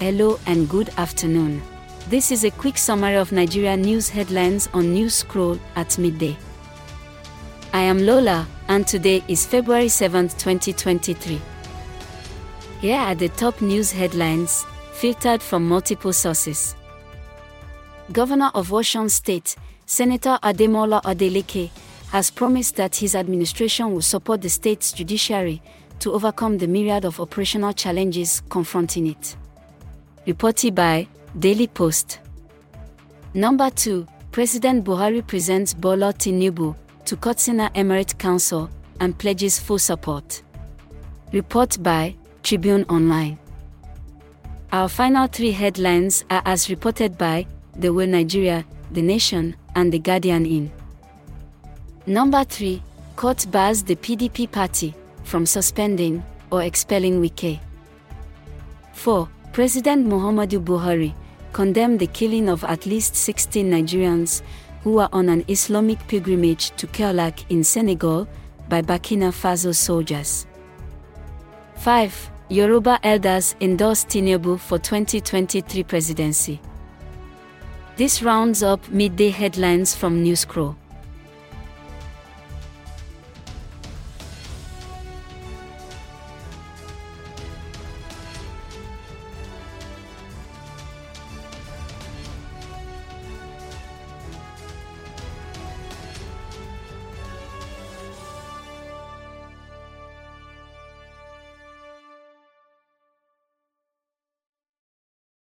Hello and good afternoon. This is a quick summary of Nigeria news headlines on News Scroll at midday. I am Lola, and today is February 7, 2023. Here are the top news headlines, filtered from multiple sources. Governor of Osun State, Senator Ademola Adeleke, has promised that his administration will support the state's judiciary to overcome the myriad of operational challenges confronting it reported by Daily Post. Number 2. President Buhari presents Bola Tinubu to Katsina Emirate Council and pledges full support. Report by Tribune Online. Our final three headlines are as reported by The Will Nigeria, The Nation, and The Guardian in. Number 3. Court bars the PDP party from suspending or expelling Wike. 4. President Muhammadu Buhari condemned the killing of at least 16 Nigerians who were on an Islamic pilgrimage to Kaolack in Senegal by Burkina Faso soldiers. 5. Yoruba elders endorse Tinubu for 2023 presidency. This rounds up midday headlines from Newscroll.